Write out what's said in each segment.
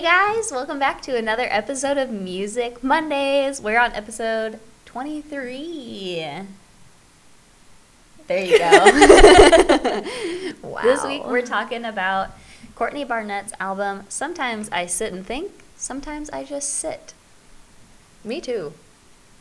Hey guys, welcome back to another episode of Music Mondays. We're on episode 23. There you go. Wow. This week we're talking about Courtney Barnett's album Sometimes I Sit and Think, Sometimes I Just Sit. Me too.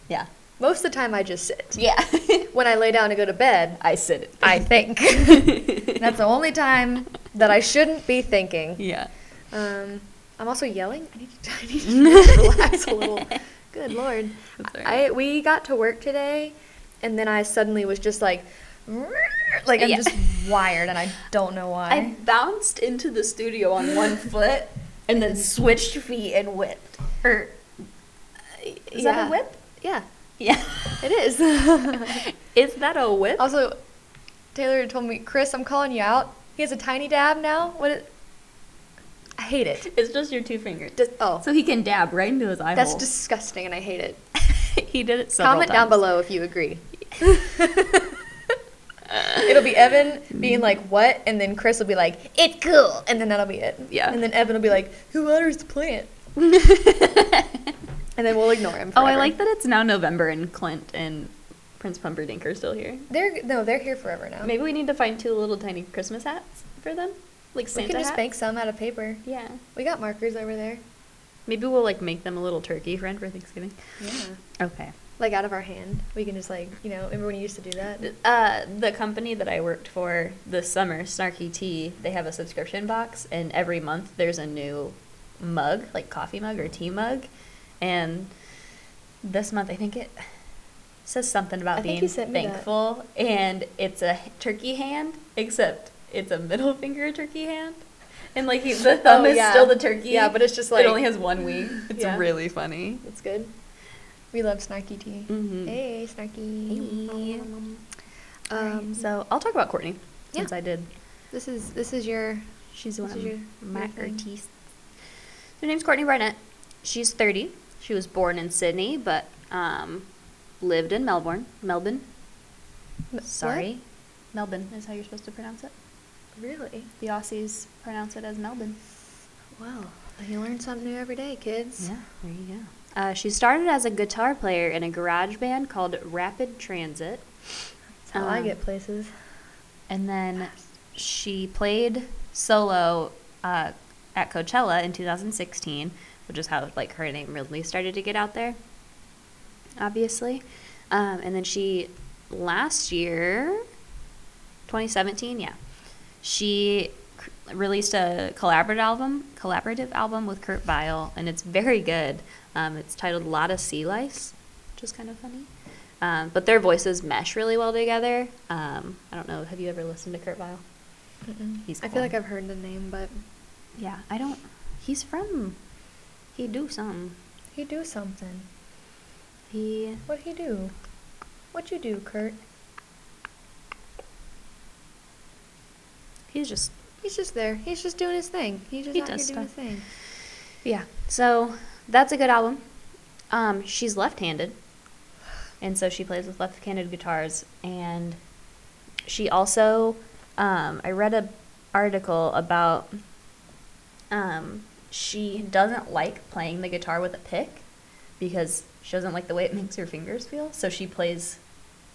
Yeah. Most of the time, I just sit. Yeah. When I lay down to go to bed, I sit. I think. That's the only time that I shouldn't be thinking. yeah. Um, I'm also yelling. I need to, I need to relax a little. Good lord. I we got to work today, and then I suddenly was just like, like I'm Yeah. just wired, and I don't know why. I bounced into the studio on one foot and then switched feet and whipped. Or is that a whip? yeah, Yeah. it is. is that a whip? also, Taylor told me, Chris, I'm calling you out. He has a tiny dab now. What? It, I hate it. It's just your two fingers. Dis- oh, so he can dab right into his eye that's hole. disgusting, and I hate it. he did it several Comment down below if you agree. It'll be Evan being like, "What?" and then Chris will be like, "It's cool," and then that'll be it. Yeah. And then Evan will be like, "Who waters the plant?" And then we'll ignore him. oh, I like that it's now November and Clint and Prince Pumperdink are still here. They're no, they're here forever now. Maybe we need to find two little tiny Christmas hats for them, like we can just hats. make some out of paper. Yeah. We got markers over there. Maybe we'll like make them a little turkey friend for Thanksgiving. Yeah. Okay. Like out of our hand, we can just like you know. Remember when you used to do that? Uh, the company that I worked for this summer, Snarky Tea, they have a subscription box, and every month there's a new mug, like coffee mug or tea mug. And this month, I think it says something about I being you sent me that. thankful, and it's a turkey hand, except it's a middle finger turkey hand. And like he- the thumb Oh, is yeah. still the turkey. Yeah, but it's just like it only has one wing. It's Yeah. really funny. It's good. We love snarky tea. Mhm. Hey, snarky. Hey. Um, So I'll talk about Courtney Yeah. since I did this is this is your She's This one is of your- my your Her name's Courtney Barnett. She's 30. She was born in Sydney, but um, lived in Melbourne. Melbourne. M- Sorry. Melbourne is how you're supposed to pronounce it. Really? The Aussies pronounce it as Melbourne. Wow. You learn something new every day, kids. Yeah, there you go. Uh, she started as a guitar player in a garage band called Rapid Transit. That's how I Um, get places. And then she played solo uh, at Coachella in 2016, which is how like her name really started to get out there. Obviously, um, and then she last year, 2017, yeah, she c- released a collaborative album, collaborative album with Kurt Vile, and it's very good. Um, it's titled "Lotta Sea Lice," which is kind of funny. Um, but their voices mesh really well together. Um, I don't know. Have you ever listened to Kurt Vile? Mm-mm. He's I feel like I've heard the name, but Yeah, I don't. He's from. He do something. he do something. He. What he do? What you do, Kurt? He's just. He's just there. He's just doing his thing. He's just He does doing his thing. Yeah. So that's a good album. Um, she's left-handed, and so she plays with left-handed guitars. And she also, um, I read a article about. Um, she doesn't like playing the guitar with a pick because she doesn't like the way it makes her fingers feel. So she plays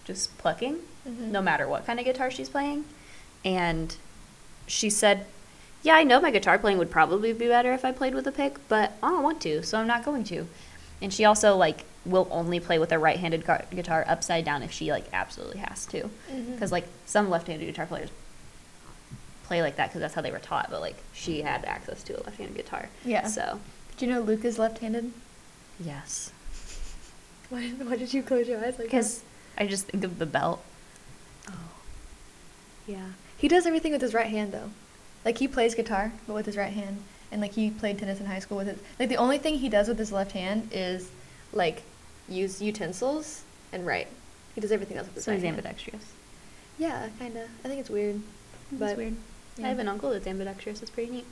just plucking, Mhm. no matter what kind of guitar she's playing. And she said, Yeah, I know my guitar playing would probably be better if I played with a pick, but I don't want to, so I'm not going to. And she also like will only play with a right-handed gu- guitar upside down if she like absolutely has to. Mm-hmm. Because like some left-handed guitar players play like that because that's how they were taught, but like she had access to a left-handed guitar. Yeah. So Do you know Luke is left-handed? yes, Why did, why did you close your eyes like because I just think of the belt. Oh. Yeah. He does everything with his right hand though. Like he plays guitar, but with his right hand. And like he played tennis in high school with it. Like the only thing he does with his left hand is like use utensils and write. He does everything else with his So right he's ambidextrous. Yeah, kind of. I think it's weird. That's But weird. yeah. I have an uncle that's ambidextrous. It's pretty neat.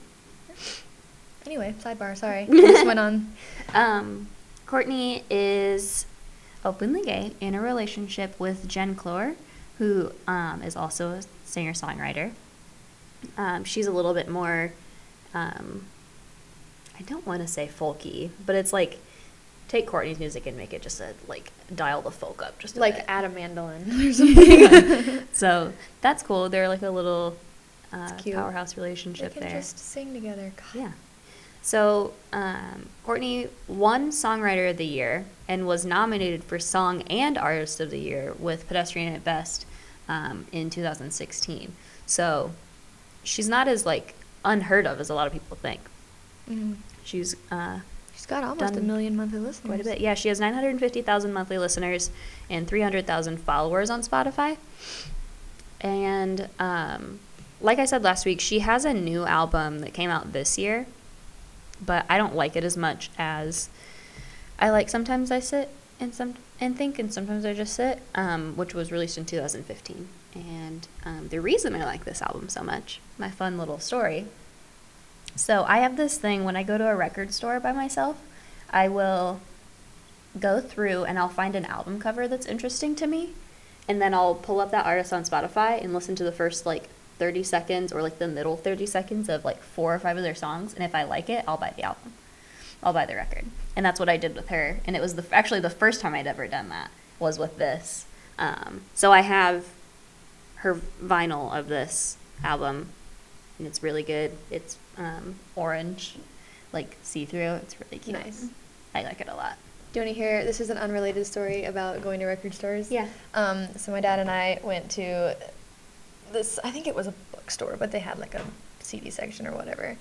Anyway, sidebar. Sorry. Just went on. Um, Courtney is openly gay in a relationship with Jen Cloher, who um, is also a singer songwriter. Um, she's a little bit more um, I don't want to say folky, but it's like take Courtney's music and make it just a like dial the folk up just Like bit. add a mandolin or something. so that's cool. They're like a little uh, powerhouse they relationship can there. just sing together. God. Yeah. So um, Courtney won Songwriter of the Year and was nominated for Song and Artist of the Year with Pedestrian at Best um, in 2016. So she's not as like unheard of as a lot of people think. Mhm. She's uh, She's got almost a million monthly listeners. quite a bit. Yeah, she has 950,000 monthly listeners and 300,000 followers on Spotify. And um, like I said last week, she has a new album that came out this year, but I don't like it as much as I like. Sometimes I sit and some and think, and sometimes I just sit, um, which was released in 2015. And um, the reason I like this album so much, my fun little story. So I have this thing when I go to a record store by myself, I will go through and I'll find an album cover that's interesting to me, and then I'll pull up that artist on Spotify and listen to the first like 30 seconds or like the middle 30 seconds of like four or five of their songs, and if I like it, I'll buy the album. I'll buy the record. And that's what I did with her, and it was the actually the first time I'd ever done that was with this. Um, so I have her vinyl of this album, and it's really good. It's um, orange, like see through. It's really cute. Nice. I like it a lot. Do you want to hear? This is an unrelated story about going to record stores. Yeah. Um, so my dad and I went to this. I think it was a bookstore, but they had like a CD section or whatever.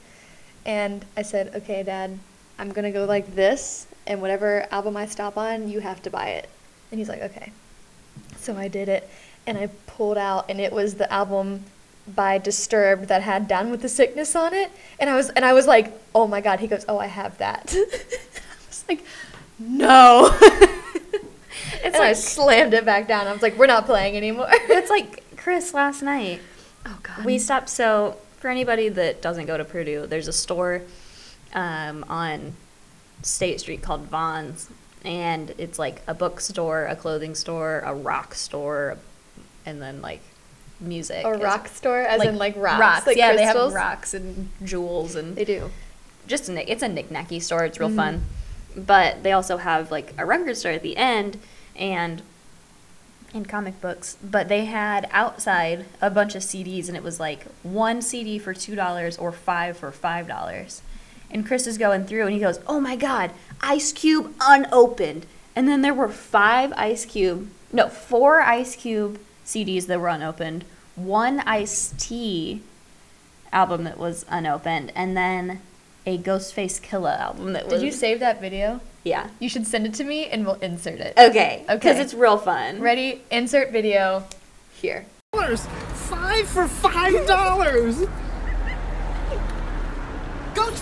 And I said, "Okay, Dad, I'm gonna go like this, and whatever album I stop on, you have to buy it." And he's like, "Okay." So I did it, and I pulled out, and it was the album by Disturbed that had "Down with the Sickness" on it, and I was and I was like, "Oh my God!" He goes, "Oh, I have that." I was like, "No." It's and I like slammed it back down. I was like, "We're not playing anymore." it's like Chris last night. oh God. We stopped. So for anybody that doesn't go to Purdue, there's a store um, on State Street called Von's, and it's like a bookstore, a clothing store, a rock store, and then like music. a rock store, as in like rocks, Rocks. like yeah, crystals. they have rocks and jewels and They do. just a, it's a knick-knacky store. It's real Mhm. fun. But they also have like a record store at the end and and comic books. But they had outside a bunch of CDs and it was like one CD for two dollars or five for five dollars. And Chris is going through and he goes, "Oh my God, Ice Cube unopened." And then there were five Ice Cube, no, four Ice Cube CDs that were unopened, one Ice T album that was unopened, and then a Ghostface Killah album that was. Did you save that video? Yeah. You should send it to me, and we'll insert it. Okay. Okay. Because it's real fun. Ready? Insert video. Here. dollars. Five for five dollars.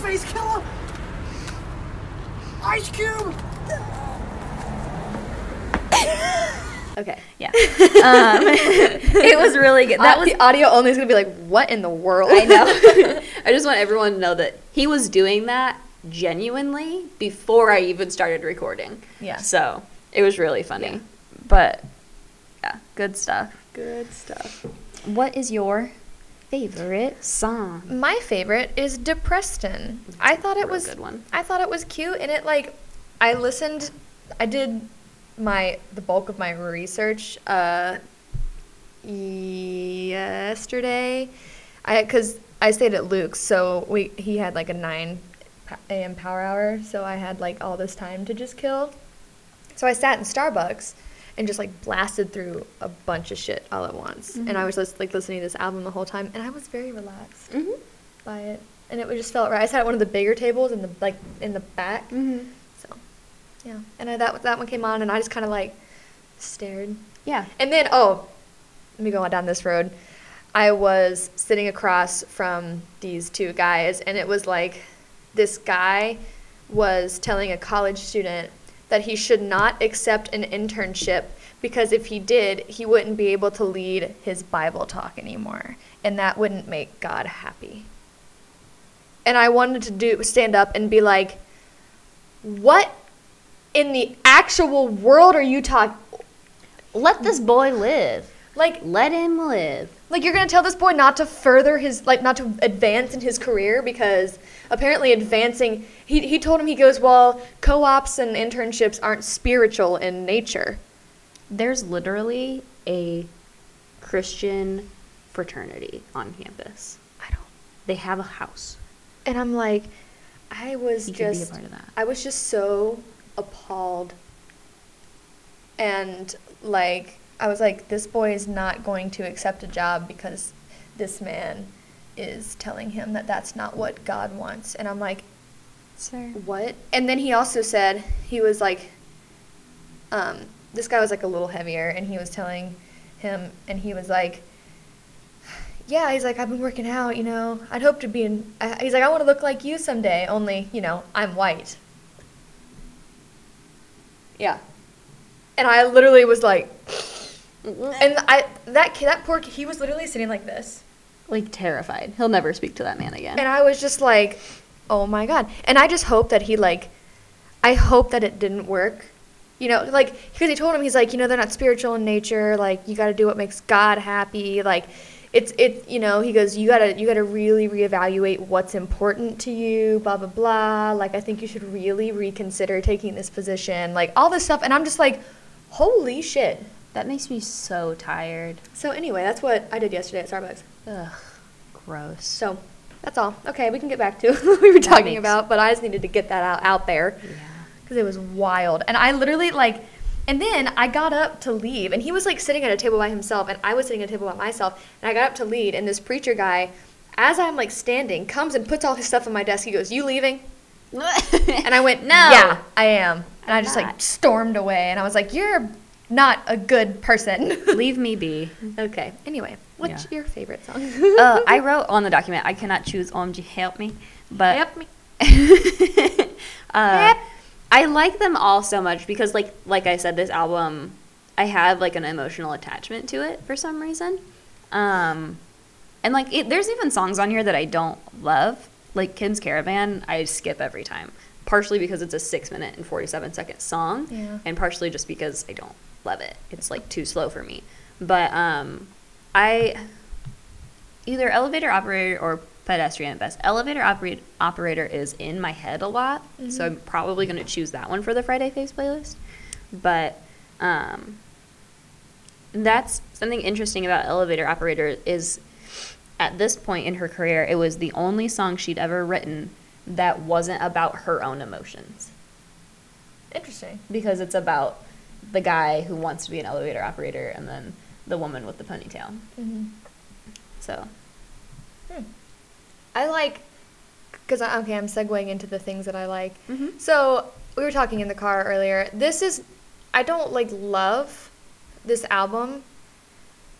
Ghostface Killah. Ice Cube. Okay. Yeah. um, it was really good. That Uh, was. the audio only is gonna be like, what in the world? I know. I just want everyone to know that he was doing that genuinely before I even started recording. Yeah. So it was really funny. Yeah. But yeah, good stuff. Good stuff. What is your favorite song? My favorite is Depreston. I thought it Real was a good one. I thought it was cute, and it like I listened. I did my the bulk of my research uh, yesterday. I because I stayed at Luke's, so we he had like a nine a.m. power hour, so I had like all this time to just kill. So I sat in Starbucks and just like blasted through a bunch of shit all at once, and I was just like listening to this album the whole time, and I was very relaxed Mm-hmm. by it, and it just felt right. I sat at one of the bigger tables in the like in the back, Mm-hmm. so yeah. And I, that that one came on, and I just kind of like stared. Yeah. And then oh, let me go on down this road. I was sitting across from these two guys, and it was like this guy was telling a college student that he should not accept an internship because if he did, he wouldn't be able to lead his Bible talk anymore, and that wouldn't make God happy. And I wanted to do stand up and be like, "What in the actual world are you talking? Let this boy live. Like, Let him live. Like you're gonna tell this boy not to further his like not to advance in his career because apparently advancing he he told him he goes, Well, co ops and internships aren't spiritual in nature. There's literally a Christian fraternity on campus. I don't They have a house. and I'm like I was You could be a just part of that. I was just so appalled and like I was like this boy is not going to accept a job because this man is telling him that that's not what God wants and I'm like Sir. what? And then he also said he was like, um, this guy was like a little heavier, and he was telling him, and he was like, yeah, he's like, I've been working out, you know. I'd hope to be in. I, he's like, I want to look like you someday. Only, you know, I'm white. Yeah. And I literally was like, and I that kid, that poor kid, he was literally sitting like this. Like terrified. He'll never speak to that man again. And I was just like, oh my god. And I just hope that he like, I hope that it didn't work. You know, like because he told him he's like, you know, they're not spiritual in nature. Like you got to do what makes God happy. Like it's it. You know, he goes, you gotta you gotta really reevaluate what's important to you. Blah blah blah. Like I think you should really reconsider taking this position. Like all this stuff. And I'm just like, holy shit. that makes me so tired. So anyway, that's what I did yesterday at Starbucks. Ugh, gross. So that's all. Okay, we can get back to what we were That talking makes- about, but I just needed to get that out, out there Yeah. because it was wild. And I literally like, and then I got up to leave, and he was like sitting at a table by himself, and I was sitting at a table by myself, and I got up to lead, and this preacher guy, as I'm like standing, comes and puts all his stuff on my desk. He goes, "You leaving?" And I went, No. Yeah, I am." And I just not. like stormed away, and I was like, "You're not a good person." Leave me be. okay. Anyway, what's Yeah. your favorite song? uh, I wrote on the document, I cannot choose OMG Help Me, but Help me. uh, I like them all so much because, like, like I said, this album, I have like an emotional attachment to it for some reason. Um, and like, it, there's even songs on here that I don't love, like Kim's Caravan. I skip every time, partially because it's a six minute and forty seven second song, Yeah. and partially just because I don't love it. It's like too slow for me. But um, I either elevator operator or pedestrian at best. Elevator operate, operator is in my head a lot, so I'm probably going to choose that one for the Friday Faves playlist. But um, that's something interesting about elevator operator is at this point in her career, it was the only song she'd ever written that wasn't about her own emotions Interesting. because it's about the guy who wants to be an elevator operator and then the woman with the ponytail. Mm-hmm. So Hmm. I like because okay, I'm segueing into the things that I like. Mhm. So we were talking in the car earlier. This is I don't like love this album.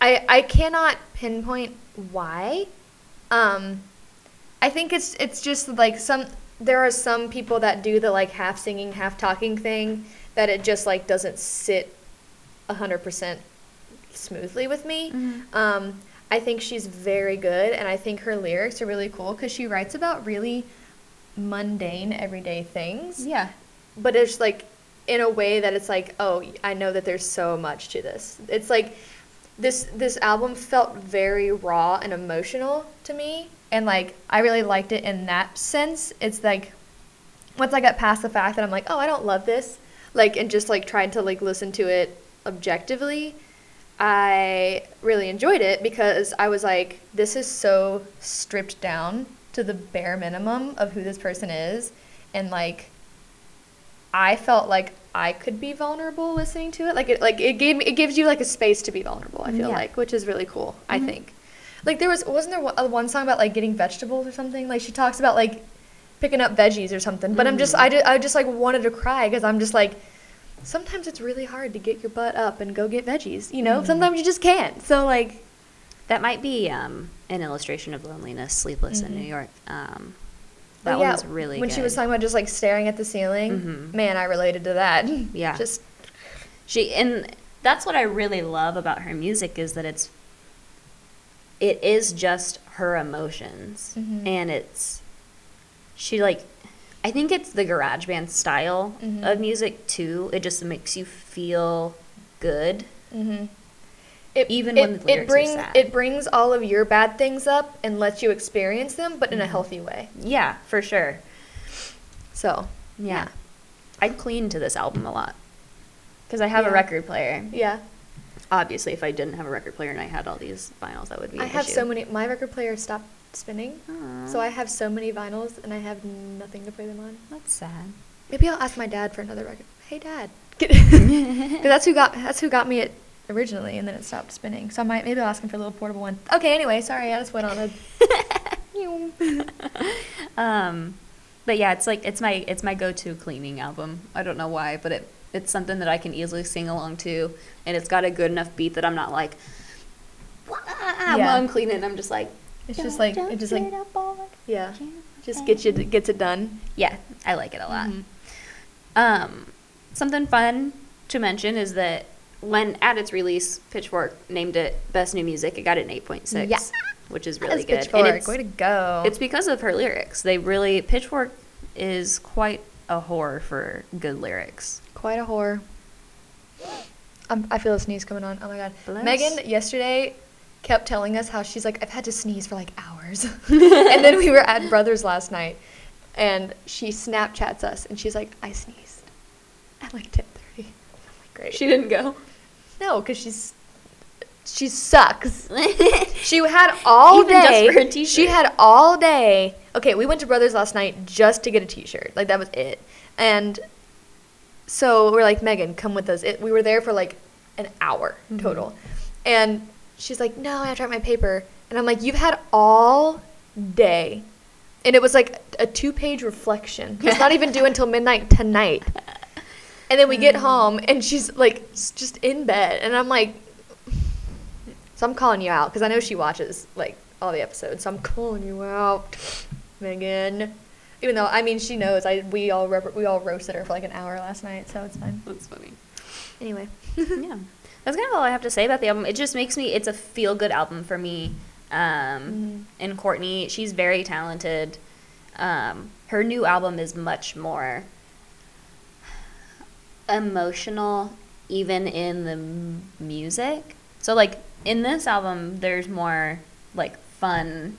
I I cannot pinpoint why. Um, I think it's it's just like some there are some people that do the like half singing, half talking thing that it just like doesn't sit hundred percent smoothly with me. Mhm. Um, I think she's very good, and I think her lyrics are really cool because she writes about really mundane, everyday things. yeah, But it's like in a way that it's like, oh, I know that there's so much to this. It's like this this album felt very raw and emotional to me, and like I really liked it in that sense. It's like once I got past the fact that I'm like, oh, I don't love this, like, and just like tried to like listen to it objectively, I really enjoyed it because I was like, this is so stripped down to the bare minimum of who this person is, and like, I felt like I could be vulnerable listening to it. Like it, like it gave me, it gives you like a space to be vulnerable. I feel Yeah. like, which is really cool. I Mhm. think. Like there was, wasn't there one- uh, one song about like getting vegetables or something? Like she talks about like picking up veggies or something. But I'm just, Mhm. I, just, I just like wanted to cry because I'm just like, sometimes it's really hard to get your butt up and go get veggies. You know, Mhm. sometimes you just can't. So like, that might be um, an illustration of loneliness. Sleepless in Mhm. New York. Um, that yeah, one's really when good. she was talking about just like staring at the ceiling, Mhm. man, I related to that. Yeah. just She and that's what I really love about her music is that it's it is just her emotions Mhm. and it's she like I think it's the garage band style Mhm. of music too. It just makes you feel good. hmm it, even it, when the it lyrics brings are sad. it brings all of your bad things up and lets you experience them, but in Mm-hmm. a healthy way. yeah, for sure. So Yeah. I'd clean to this album a lot. Because I have Yeah. a record player. yeah, Obviously, if I didn't have a record player and I had all these vinyls, that would be an I have issue. so many. My record player stopped spinning, Aw, so I have so many vinyls and I have nothing to play them on. That's sad. Maybe I'll ask my dad for another record. Hey, dad, because that's who got that's who got me it originally, and then it stopped spinning. So I might maybe I'll ask him for a little portable one. Okay, anyway, sorry, I just went on a. um, but yeah, it's like it's my it's my go-to cleaning album. I don't know why, but it it's something that I can easily sing along to, and it's got a good enough beat that I'm not like, Yeah. while I'm cleaning. I'm just like, It's just like it just like yeah, just gets you gets it done. Yeah, I like it a lot. Mhm. Um, something fun to mention is that when at its release, Pitchfork named it Best New Music. It got an eight point six, Yeah. which is really good. Pitchfork. And it's, Way to go! it's because of her lyrics. They really Pitchfork is quite a whore for good lyrics. quite a whore. I'm, I feel a sneeze coming on. Oh my god. Bless. Megan yesterday kept telling us how she's like, I've had to sneeze for like hours. and then we were at Brothers last night and she Snapchats us and she's like, I sneezed at like 10.30. I'm like, great. She didn't go. no, because she's, she sucks. She had all Even just day. She had all day. Okay, we went to Brothers last night just to get a T-shirt. Like that was it. And so we're like, Megan, come with us. It, we were there for like an hour Mhm. total. And she's like, No, I have to write my paper. And I'm like, You've had all day. And it was like a two-page reflection. It's not even due until midnight tonight. And then we get mm. home, and she's like just in bed, and I'm like, so I'm calling you out because I know she watches like all the episodes. So I'm calling you out, Megan. Even though I mean she knows I we all rep- we all roasted her for like an hour last night, so it's fine. That's funny. Anyway, yeah, that's kind of all I have to say about the album. It just makes me. It's a feel good album for me. Um, Mhm. And Courtney, she's very talented. Um, her new album is much more emotional, even in the m- music. So, like in this album, there's more like fun,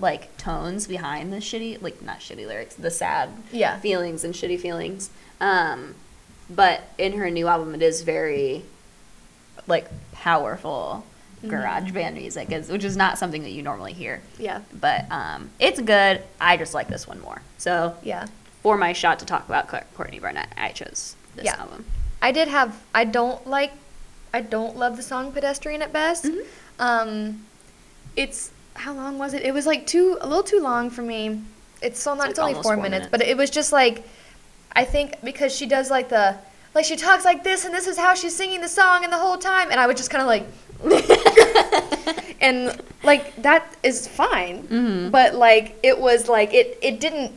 like tones behind the shitty, like not shitty lyrics, the sad Yeah. feelings and shitty feelings. Um, but in her new album, it is very like powerful Mhm. garage band music, is, which is not something that you normally hear. yeah, But um, it's good. I just like this one more. So yeah. for my shot to talk about Cour- Courtney Barnett, I chose this Yeah. album. I did have. I don't like. I don't love the song "Pedestrian" at best. Mhm. Um, it's how long was it? It was like too a little too long for me. It's so not. It's It's, only almost four, four minutes, minutes. but it was just like, I think because she does like the like she talks like this and this is how she's singing the song and the whole time and I was just kind of like. and like that is fine Mhm. but like it was like it it didn't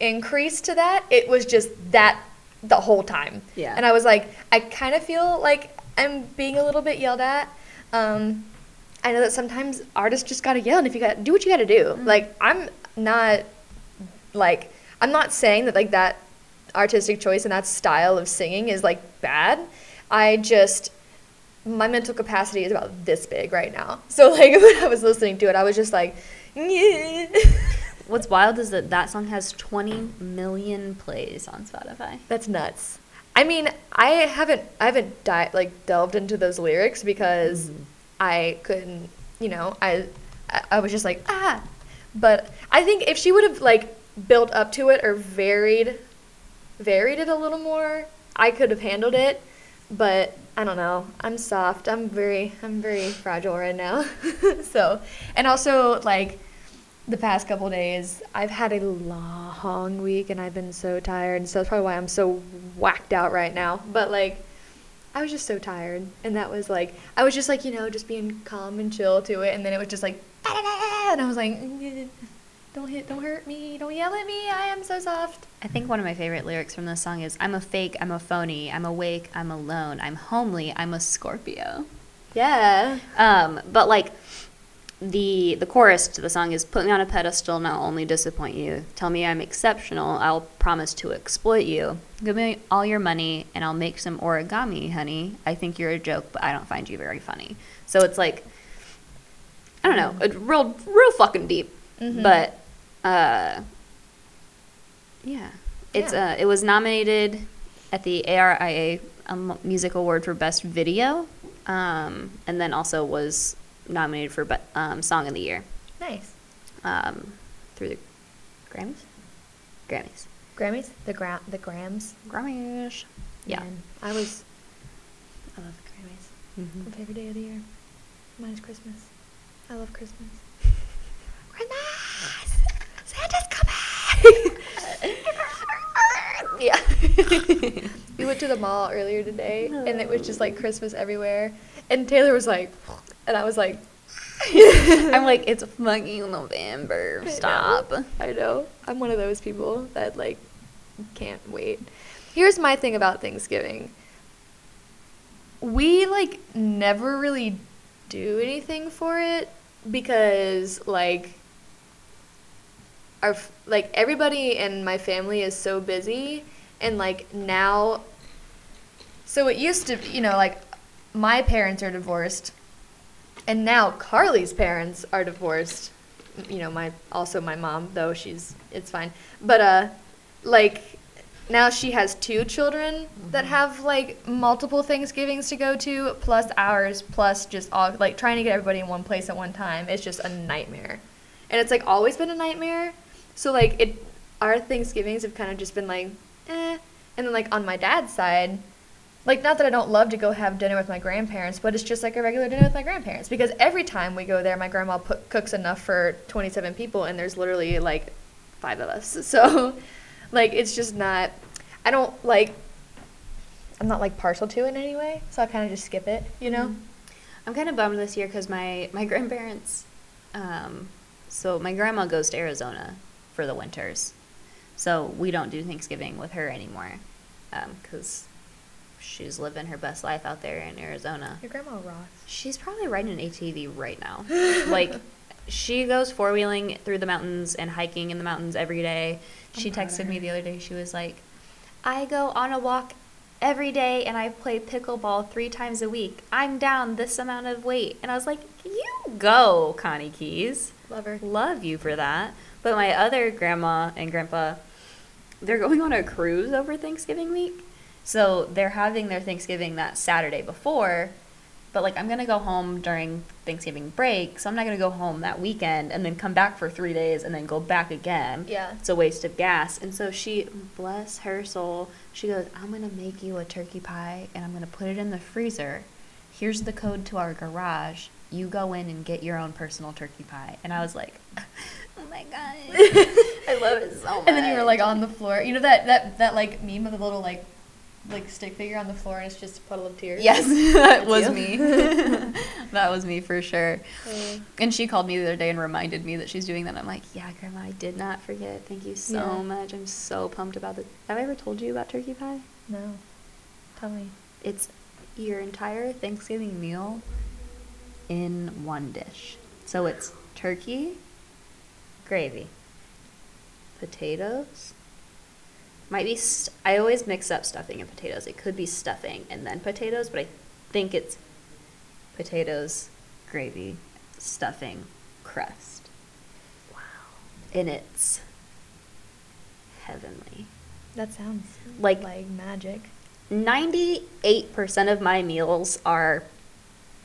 increase to that it was just that the whole time Yeah. and i was like i kind of feel like i'm being a little bit yelled at um i know that sometimes artists just gotta yell and if you got do what you gotta do like i'm not like i'm not saying that like that artistic choice and that style of singing is like bad i just my mental capacity is about this big right now. So like when I was listening to it, I was just like, yeah. What's wild is that that song has 20 million plays on Spotify. That's nuts. I mean, I haven't I haven't di- like delved into those lyrics because Mhm. I couldn't, you know, I I was just like ah, but I think if she would have like built up to it or varied varied it a little more, I could have handled it. But I don't know. I'm soft. I'm very I'm very fragile right now. so, and also like the past couple days, I've had a long week and I've been so tired. So that's probably why I'm so whacked out right now. But like, I was just so tired, and that was like, I was just like, you know, just being calm and chill to it, and then it was just like, and I was like, mm, mm, mm, don't hit, don't hurt me, don't yell at me. I am so soft. I think one of my favorite lyrics from this song is I'm a fake, I'm a phony, I'm awake, I'm alone, I'm homely, I'm a Scorpio. Yeah. Um, but like the the chorus to the song is "Put me on a pedestal, and I'll only disappoint you. Tell me I'm exceptional, I'll promise to exploit you. Give me all your money, and I'll make some origami, honey. I think you're a joke, but I don't find you very funny." So it's like, I don't know, real, real fucking deep, Mhm. but uh, yeah, it's Yeah. uh, it was nominated at the ARIA um, Music Award for Best Video, um, and then also was nominated for Be- um, Song of the Year Nice. um, through the Grammys. Grammys. Grammys? The gra- the Grams? Grammys. Yeah. Man, I was. I love the Grammys. Mhm. My favorite day of the year. Mine is Christmas. I love. Christmas! Santa's coming! Yeah. we went to the mall earlier today, and it was just like Christmas everywhere. And Taylor was like, and I was like, I'm like, it's fucking November. I know. Stop. I know. I'm one of those people that like can't wait. Here's my thing about Thanksgiving. We like never really do anything for it because like our f- like everybody in my family is so busy and like now so it used to you know like my parents are divorced and now Carly's parents are divorced. You know, my also my mom though she's it's fine. But uh like now she has two children that have like multiple Thanksgivings to go to plus ours plus just all like trying to get everybody in one place at one time is just a nightmare. And it's like always been a nightmare. So like it our Thanksgivings have kind of just been like eh and then like on my dad's side like not that I don't love to go have dinner with my grandparents, but it's just like a regular dinner with my grandparents because every time we go there, my grandma put, cooks enough for 27 people, and there's literally like five of us. So, like, it's just not. I don't like. I'm not like partial to it in any way, so I kind of just skip it, you know. I'm kind of bummed this year because my my grandparents, um, so my grandma goes to Arizona for the winters, so we don't do Thanksgiving with her anymore, um, because she's living her best life out there in Arizona. Your grandma rocks. She's probably riding an ATV right now. like, she goes four wheeling through the mountains and hiking in the mountains every day. She I'm proud texted me the other day. She was like, I go on a walk every day and I play pickleball three times a week. I'm down this amount of weight. And I was like, You go, Connie Keys. Love her. Love you for that. But my other grandma and grandpa, they're going on a cruise over Thanksgiving week. So they're having their Thanksgiving that Saturday before. But like I'm gonna go home during Thanksgiving break, so I'm not gonna go home that weekend and then come back for three days and then go back again. Yeah. It's a waste of gas. And so she, bless her soul, she goes, I'm gonna make you a turkey pie and I'm gonna put it in the freezer. Here's the code to our garage. You go in and get your own personal turkey pie. And I was like, Oh my god. I love it so much. And then you were like on the floor. You know that that that like meme of the little like like stick figure on the floor and it's just a puddle of tears. Yes, that was me. that was me for sure. Uh, And she called me the other day and reminded me that she's doing that. I'm like, yeah, Grandma, I did not forget. Thank you so Yeah. much. I'm so pumped about it. Have I ever told you about turkey pie? no. Tell me. It's your entire Thanksgiving meal in one dish. So it's turkey, gravy, potatoes. Might be. St- I always mix up stuffing and potatoes. It could be stuffing and then potatoes, but I think it's potatoes, gravy, stuffing, crust. Wow. And it's heavenly. That sounds Like- like magic. 98% of my meals are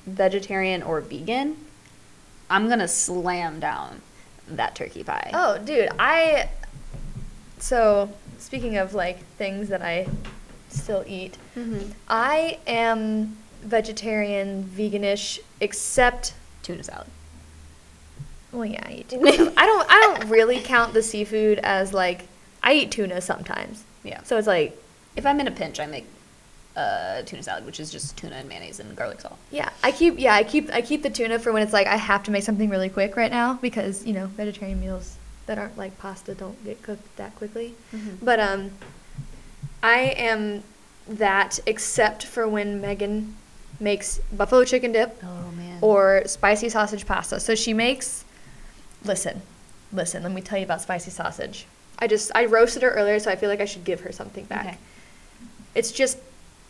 vegetarian or vegan. I'm going to slam down that turkey pie. Oh, dude, I. So, speaking of like things that I still eat, Mhm. I am vegetarian, veganish, except. Tuna salad. Well, yeah, I eat tuna. salad. I don't. I don't really count the seafood as like. I eat tuna sometimes. Yeah. So it's like, If I'm in a pinch, I make uh, tuna salad, which is just tuna and mayonnaise and garlic salt. yeah, I keep. Yeah, I keep. I keep the tuna for when it's like I have to make something really quick right now because you know vegetarian meals that aren't like pasta don't get cooked that quickly. Mhm. But um, I am that except for when Megan makes buffalo chicken dip Oh or spicy sausage pasta. So she makes. Listen, listen. Let me tell you about spicy sausage. I just I roasted her earlier, so I feel like I should give her something back. Okay. It's just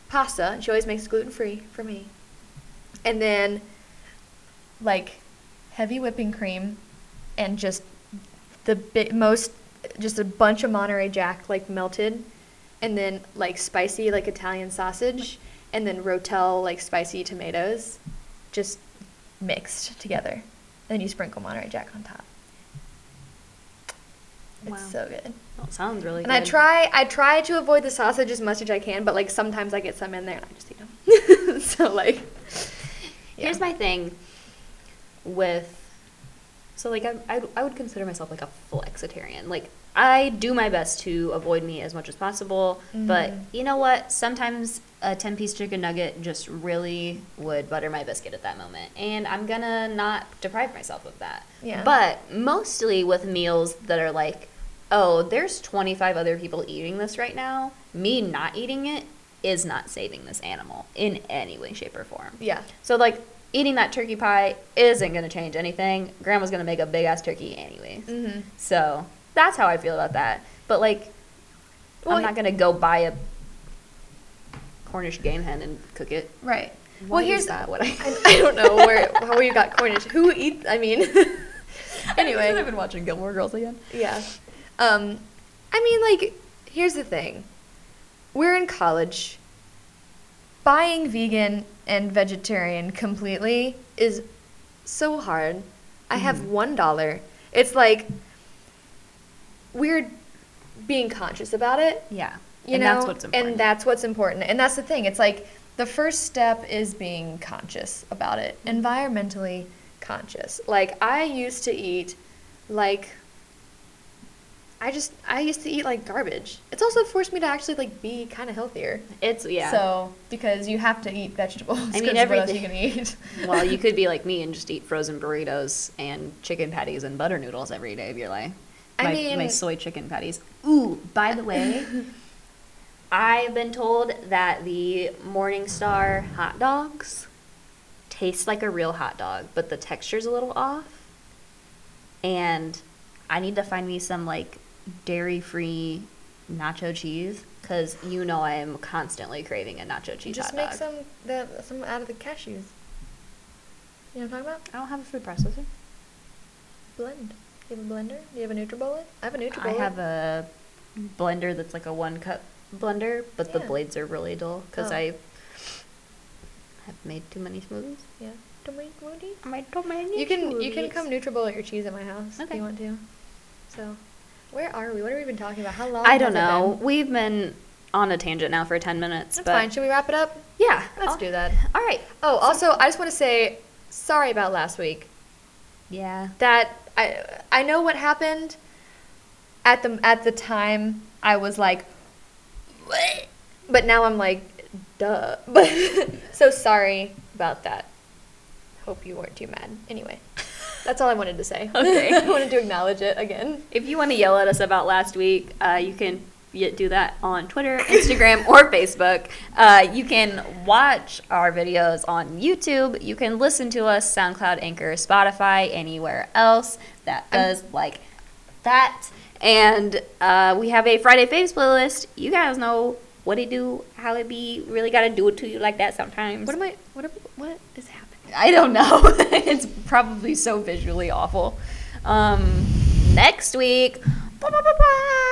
pasta. She always makes gluten free for me. And then like heavy whipping cream and just the bi- most just a bunch of Monterey Jack like melted and then like spicy like Italian sausage and then Rotel like spicy tomatoes just mixed together. Then you sprinkle Monterey Jack on top. It's so good. Well, sounds really And good. I try I try to avoid the sausage as much as I can, but like sometimes I get some in there and I just eat them. so like yeah. Here's my thing with so like I, I I would consider myself like a flexitarian. Like I do my best to avoid meat as much as possible, but Mhm. you know what? Sometimes a 10 piece chicken nugget just really would butter my biscuit at that moment. And I'm gonna not deprive myself of that. Yeah. But mostly with meals that are like, oh, there's 25 other people eating this right now. Me not eating it is not saving this animal in any way, shape, or form. Yeah. So like eating that turkey pie isn't gonna change anything. Grandma's gonna make a big ass turkey anyways. Mhm. So that's how I feel about that. But like, Well, I'm not gonna go buy a Cornish game hen and cook it. Right. Well, here's that what I- I, don't know where how you got Cornish. Who eats? I mean, anyway. I've been watching Gilmore Girls again. Yeah. Um, I mean, like, here's the thing. We're in college. Buying vegan and vegetarian completely is so hard. I have Mhm. one dollar. It's like we're being conscious about it. Yeah. You and know, that's what's important. and that's what's important. And that's the thing. It's like the first step is being conscious about it, environmentally conscious. Like I used to eat, like I just I used to eat like garbage. It's also forced me to actually like be kind of healthier. it's yeah. So because you have to eat vegetables. I mean, else you can eat. well, you could be like me and just eat frozen burritos and chicken patties and butter noodles every day of your life. I my, mean- my soy chicken patties. Ooh, by the way, I've been told that the Morningstar hot dogs taste like a real hot dog, but the texture's a little off. And I need to find me some like dairy-free nacho cheese because you know I am constantly craving a nacho cheese just hot make dog. some the some out of the cashews. You know what I'm talking about? I don't have a food processor. Blend. Do you have a blender? Do you have a NutriBullet? I have a NutriBullet. I have a blender that's like a one cup blender, but the blades are really dull because Oh. I have made too many smoothies. Yeah. Tomato smoothie? I made too many You can you can come NutriBullet your cheese at my house if you want to. So, where are we? What have we been talking about? How long? I don't know. We've been on a tangent now for 10 minutes. That's but fine. Should we wrap it up? Yeah. Let's I'll- do that. All right. Oh, also, I just want to say sorry about last week. Yeah. That I I know what happened. At the at the time, I was like, what? But now I'm like, duh. But so sorry about that. Hope you weren't too mad. Anyway, that's all I wanted to say. Okay. I wanted to acknowledge it again. If you want to yell at us about last week, uh, you can do that on Twitter, Instagram, or Facebook. Uh, you can watch our videos on YouTube. You can listen to us SoundCloud, Anchor, Spotify, anywhere else that I'm- does like that. And uh, we have a Friday Faves playlist. You guys know what it do, how it be. Really got to do it to you like that sometimes. What am I? What? Am, what is happening? I don't know. it's probably so visually awful. Um, next week,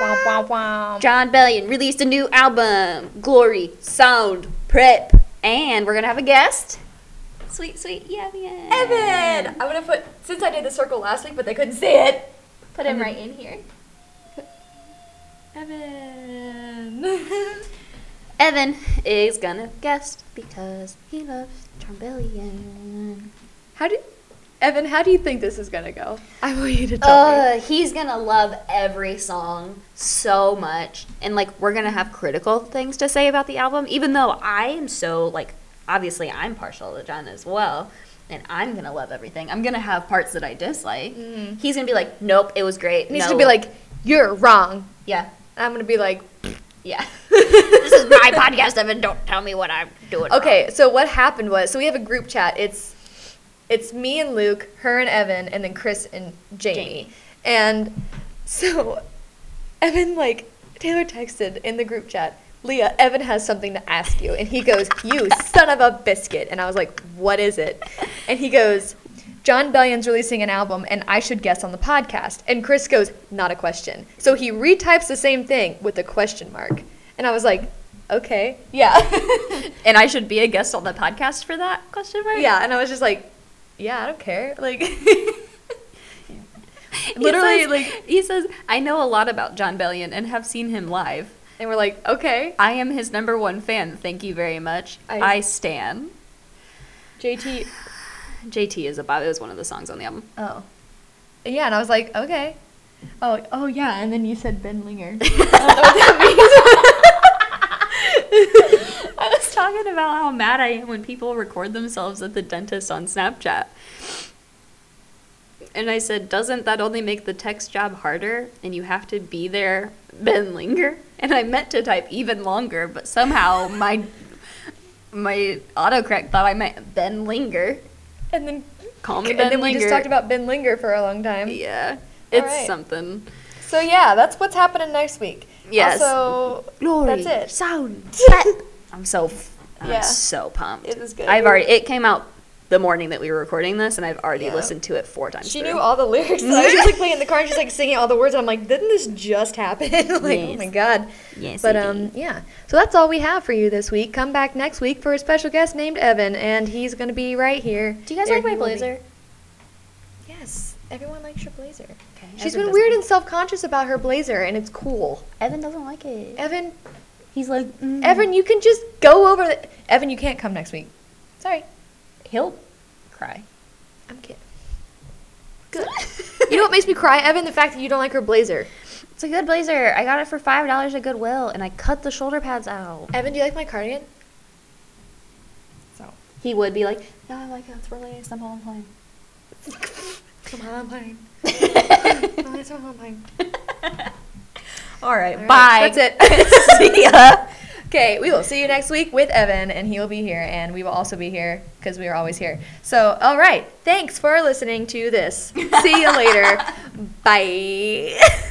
Wow, wow, wow. Jon Bellion released a new album, Glory Sound Prep, and we're gonna have a guest. Sweet, sweet, yeah, yeah. Evan! I'm gonna put since I did the circle last week, but they couldn't see it. Put him right in here. Evan. Evan is gonna guest because he loves Jon how do, Evan? How do you think this is gonna go? I want you to tell Uh, me. he's gonna love every song so much, and like we're gonna have critical things to say about the album. Even though I am so like, obviously I'm partial to Jon as well, and I'm gonna love everything. I'm gonna have parts that I dislike. Mm. He's gonna be like, "Nope, it was great." And he's no. gonna be like, "You're wrong." "Yeah, And I'm gonna be like, yeah." this is my podcast, Evan. Don't tell me what I'm doing. wrong." Okay, so what happened was, so we have a group chat. It's it's me and Luke, her and Evan, and then Chris and Jamie. Jamie. And so Evan, like, Taylor texted in the group chat, Leah, Evan has something to ask you. And he goes, You son of a biscuit. And I was like, What is it? And he goes, Jon Bellion's releasing an album and I should guess on the podcast. And Chris goes, Not a question. So he retypes the same thing with a question mark. And I was like, Okay. Yeah. And I should be a guest on the podcast for that question mark? yeah. And I was just like, Yeah, I don't care. Like, He literally, says- like, he says, I know a lot about Jon Bellion and have seen him live. and we're like, Okay. I am his number one fan. Thank you very much. I- I, stan. JT, JT is about it was one of the songs on the album. Oh. Yeah, and I was like, okay. Oh, oh yeah, and then you said Ben Linger. I don't know what that I was talking about how mad I am when people record themselves at the dentist on Snapchat. And I said, doesn't that only make the text job harder? And you have to be there, Ben Linger? And I meant to type even longer, but somehow my my autocorrect thought I meant Ben Linger. And then, Call me and Ben then we just talked about Ben Linger for a long time. Yeah, it's Alright. something. So yeah, that's what's happening next week. Yes. Also, Glory, that's it. sound. I'm so, I'm Yeah. so pumped. It is good. I've already. It came out the morning that we were recording this, and I've already Yeah. listened to it four times. She through. knew all the lyrics. So I was just like playing in the car and she's like singing all the words. And I'm like, didn't this just happen? like, oh my god. Yes, But um, did. yeah. So that's all we have for you this week. Come back next week for a special guest named Evan, and he's gonna be right here. Do you guys There like my he will be. blazer? Yes, everyone likes your blazer. Okay. She's Evan been weird doesn't. and self-conscious about her blazer, and it's cool. Evan doesn't like it. Evan, He's like, mm. Evan, you can just go over. The, Evan, you can't come next week. Sorry, he'll cry. I'm kidding. Good. you know what makes me cry, Evan? The fact that you don't like her blazer. It's a good blazer. I got it for five dollars at Goodwill, and I cut the shoulder pads out. Evan, do you like my cardigan? So he would be like, "No, I like it. It's really nice. I'm all playing." Come on, playing. All Come on, playing. right, All right, bye. That's it. See ya. Okay, we will see you next week with Evan, and he'll be here, and we will also be here because we are always here. So, all right, thanks for listening to this. See you later. Bye.